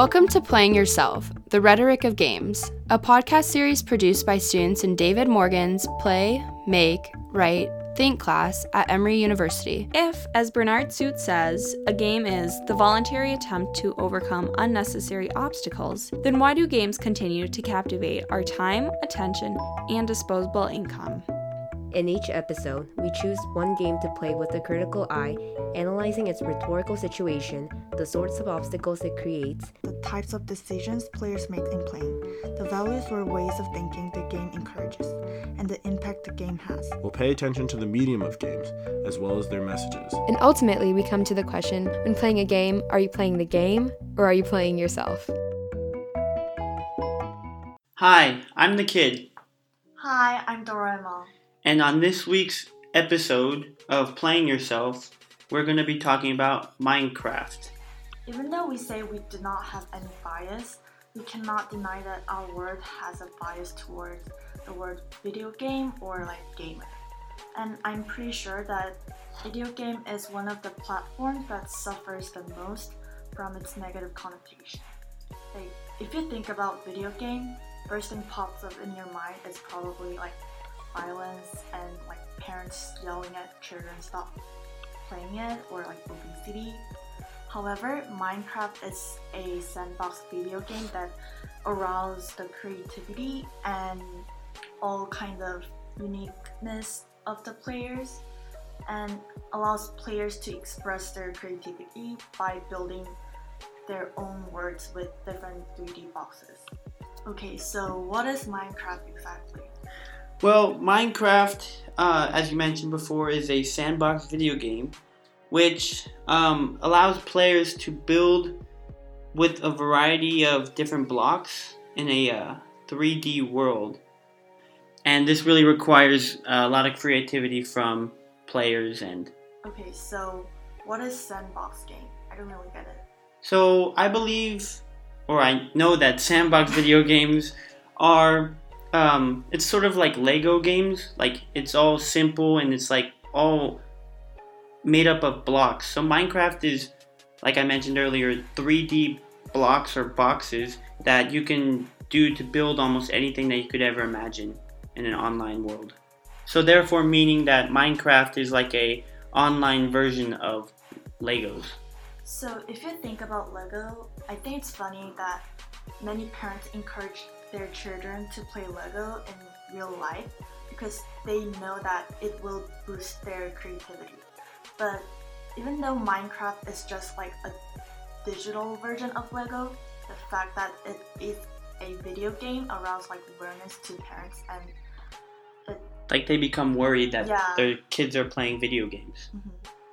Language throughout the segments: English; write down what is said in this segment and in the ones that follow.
Welcome to Playing Yourself, the Rhetoric of Games, a podcast series produced by students in David Morgan's Play, Make, Write, Think class at Emory University. If, as Bernard Suits says, a game is the voluntary attempt to overcome unnecessary obstacles, then why do games continue to captivate our time, attention, and disposable income? In each episode, we choose one game to play with a critical eye, analyzing its rhetorical situation, the sorts of obstacles it creates, the types of decisions players make in playing, the values or ways of thinking the game encourages, and the impact the game has. We'll pay attention to the medium of games, as well as their messages. And ultimately, we come to the question when playing a game, are you playing the game or are you playing yourself? Hi, I'm the kid. Hi, I'm Doraemon. And on this week's episode of Playing Yourself, we're going to be talking about Minecraft. Even though we say we do not have any bias, we cannot deny that our word has a bias towards the word video game or like gamer. And I'm pretty sure that video game is one of the platforms that suffers the most from its negative connotation. Like, if you think about video game, first thing pops up in your mind is probably like violence and like parents yelling at children stop playing it or like obesity. However, Minecraft is a sandbox video game that arouses the creativity and all kind of uniqueness of the players and allows players to express their creativity by building their own words with different 3D boxes. Okay, so what is Minecraft exactly? Well, Minecraft, uh, as you mentioned before, is a sandbox video game which um, allows players to build with a variety of different blocks in a uh, 3D world. And this really requires a lot of creativity from players and. Okay, so what is sandbox game? I don't really get it. So I believe, or I know that sandbox video games are um, it's sort of like Lego games. Like it's all simple and it's like all made up of blocks. So Minecraft is, like I mentioned earlier, 3D blocks or boxes that you can do to build almost anything that you could ever imagine in an online world. So therefore meaning that Minecraft is like a online version of Legos. So if you think about Lego, I think it's funny that many parents encourage their children to play Lego in real life because they know that it will boost their creativity. But even though Minecraft is just like a digital version of Lego, the fact that it is a video game arouses like awareness to parents and it, like they become worried that Yeah. their kids are playing video games. Mhm.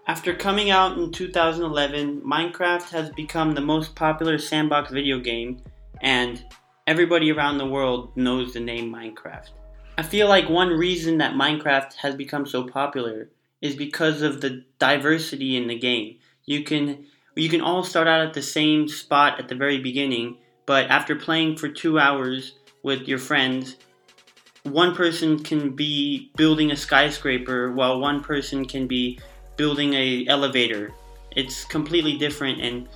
After coming out in 2011, Minecraft has become the most popular sandbox video game, and everybody around the world knows the name Minecraft. I feel like one reason that Minecraft has become so popular is because of the diversity in the game. You can you can all start out at the same spot at the very beginning, but after playing for 2 hours with your friends, one person can be building a skyscraper while one person can be building a elevator. It's completely different and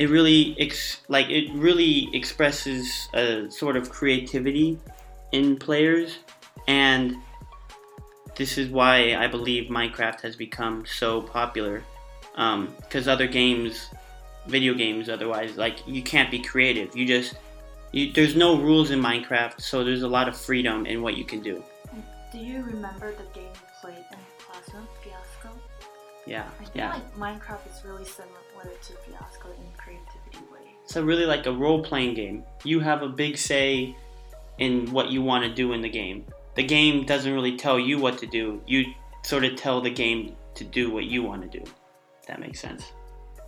it really ex- like it really expresses a sort of creativity in players and this is why I believe Minecraft has become so popular um, because other games video games otherwise like you can't be creative you just you, there's no rules in Minecraft so there's a lot of freedom in what you can do do you remember the game you played in classroom? Yeah I feel yeah like Minecraft is really similar to Fiasco in creativity way. So really like a role-playing game. You have a big say in what you want to do in the game. The game doesn't really tell you what to do. You sort of tell the game to do what you want to do. That makes sense.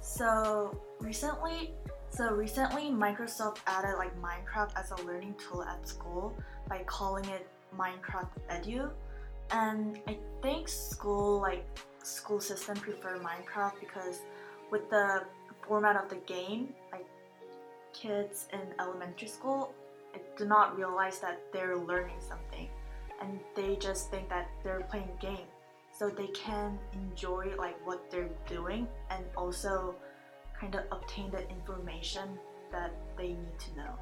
So recently, so recently Microsoft added like Minecraft as a learning tool at school by calling it Minecraft Edu, and I think school like school system prefer Minecraft because with the format of the game, like kids in elementary school do not realize that they're learning something, and they just think that they're playing a game so they can enjoy like what they're doing and also kind of obtain the information that they need to know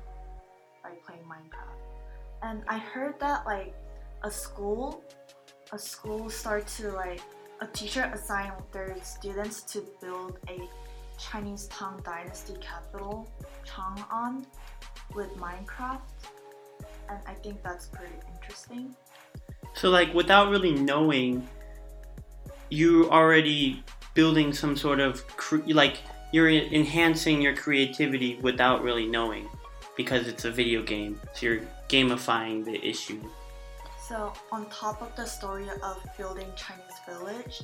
by playing Minecraft. And I heard that like a school, a school start to like a teacher assigned their students to build a Chinese Tang Dynasty capital, Chang'an, with Minecraft, and I think that's pretty interesting. So, like, without really knowing, you already building some sort of cre- like you're enhancing your creativity without really knowing because it's a video game. So you're gamifying the issue. So on top of the story of building Chinese village,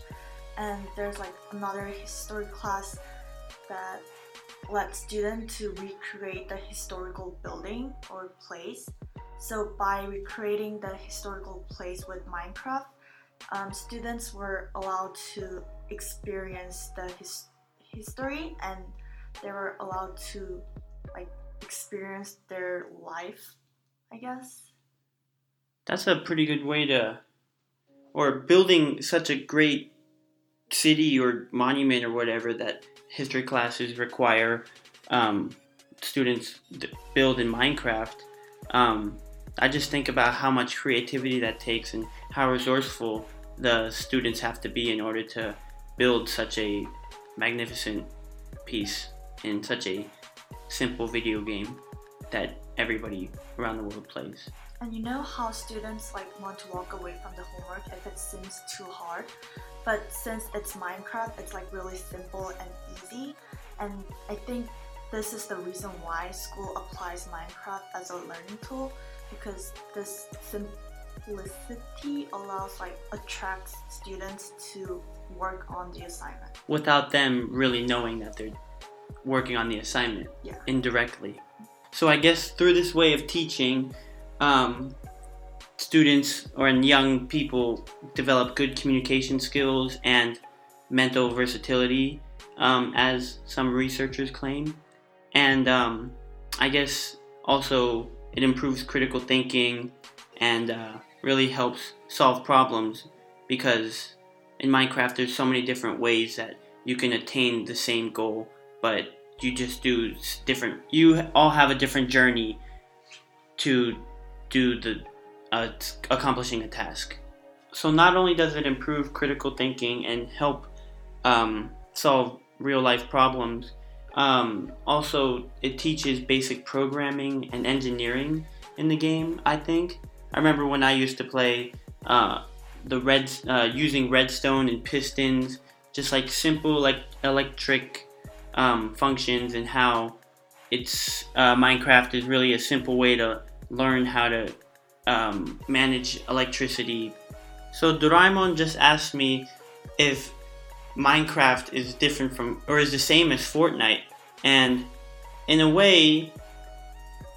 and there's like another history class that lets students to recreate the historical building or place. So by recreating the historical place with Minecraft, um, students were allowed to experience the his- history and they were allowed to like experience their life, I guess. That's a pretty good way to, or building such a great city or monument or whatever that history classes require um, students to build in Minecraft. Um, I just think about how much creativity that takes and how resourceful the students have to be in order to build such a magnificent piece in such a simple video game that everybody around the world plays. And you know how students like want to walk away from the homework if it seems too hard, but since it's Minecraft, it's like really simple and easy. And I think this is the reason why school applies Minecraft as a learning tool because this simplicity allows like attracts students to work on the assignment without them really knowing that they're working on the assignment yeah. indirectly. So I guess through this way of teaching, um, students or young people develop good communication skills and mental versatility, um, as some researchers claim. And um, I guess also it improves critical thinking and uh, really helps solve problems because in Minecraft there's so many different ways that you can attain the same goal, but you just do different. You all have a different journey to do the uh, accomplishing a task. So not only does it improve critical thinking and help um, solve real life problems, um, also it teaches basic programming and engineering in the game. I think I remember when I used to play uh, the red uh, using redstone and pistons, just like simple like electric um, functions and how it's uh, Minecraft is really a simple way to learn how to um, manage electricity. So Doraemon just asked me if Minecraft is different from or is the same as Fortnite, and in a way,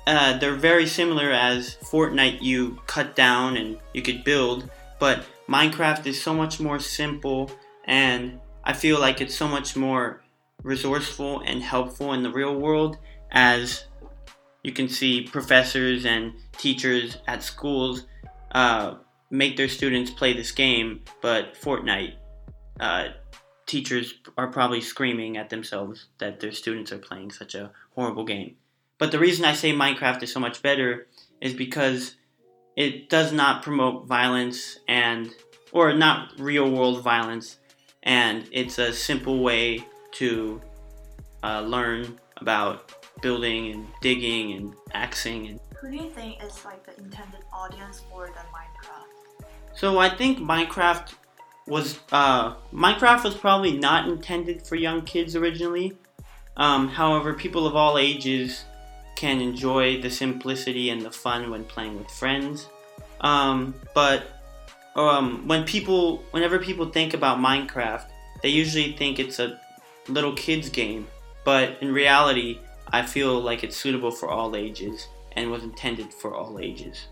uh, they're very similar. As Fortnite, you cut down and you could build, but Minecraft is so much more simple, and I feel like it's so much more resourceful and helpful in the real world as you can see professors and teachers at schools uh, make their students play this game, but Fortnite, uh, teachers are probably screaming at themselves that their students are playing such a horrible game. But the reason I say Minecraft is so much better is because it does not promote violence and or not real world violence and it's a simple way to uh, learn about building and digging and axing and who do you think is like the intended audience for the minecraft? So i think minecraft was uh, minecraft was probably not intended for young kids originally. Um, however people of all ages can enjoy the simplicity and the fun when playing with friends. Um, but um, when people whenever people think about minecraft they usually think it's a little kids game. But in reality I feel like it's suitable for all ages and was intended for all ages.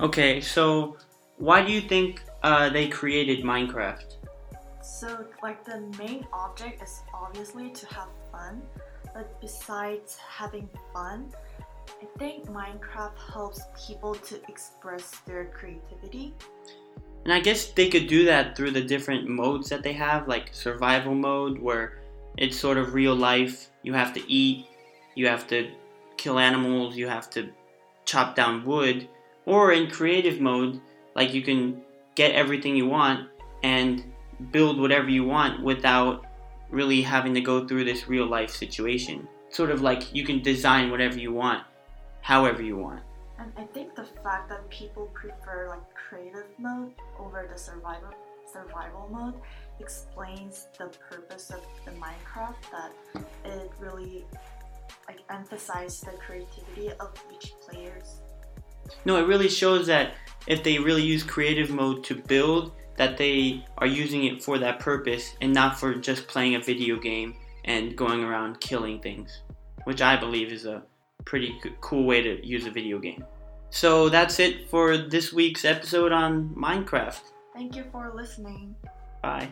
Okay, so why do you think uh, they created Minecraft? So, like, the main object is obviously to have fun, but besides having fun, I think Minecraft helps people to express their creativity. And I guess they could do that through the different modes that they have, like survival mode, where it's sort of real life. You have to eat, you have to kill animals, you have to chop down wood, or in creative mode, like you can get everything you want and build whatever you want without really having to go through this real life situation. Sort of like you can design whatever you want, however you want. And I think the fact that people prefer like creative mode over the survival survival mode explains the purpose of the Minecraft that it really like emphasize the creativity of each players. No, it really shows that if they really use creative mode to build, that they are using it for that purpose and not for just playing a video game and going around killing things, which I believe is a pretty cool way to use a video game. So that's it for this week's episode on Minecraft. Thank you for listening. Bye.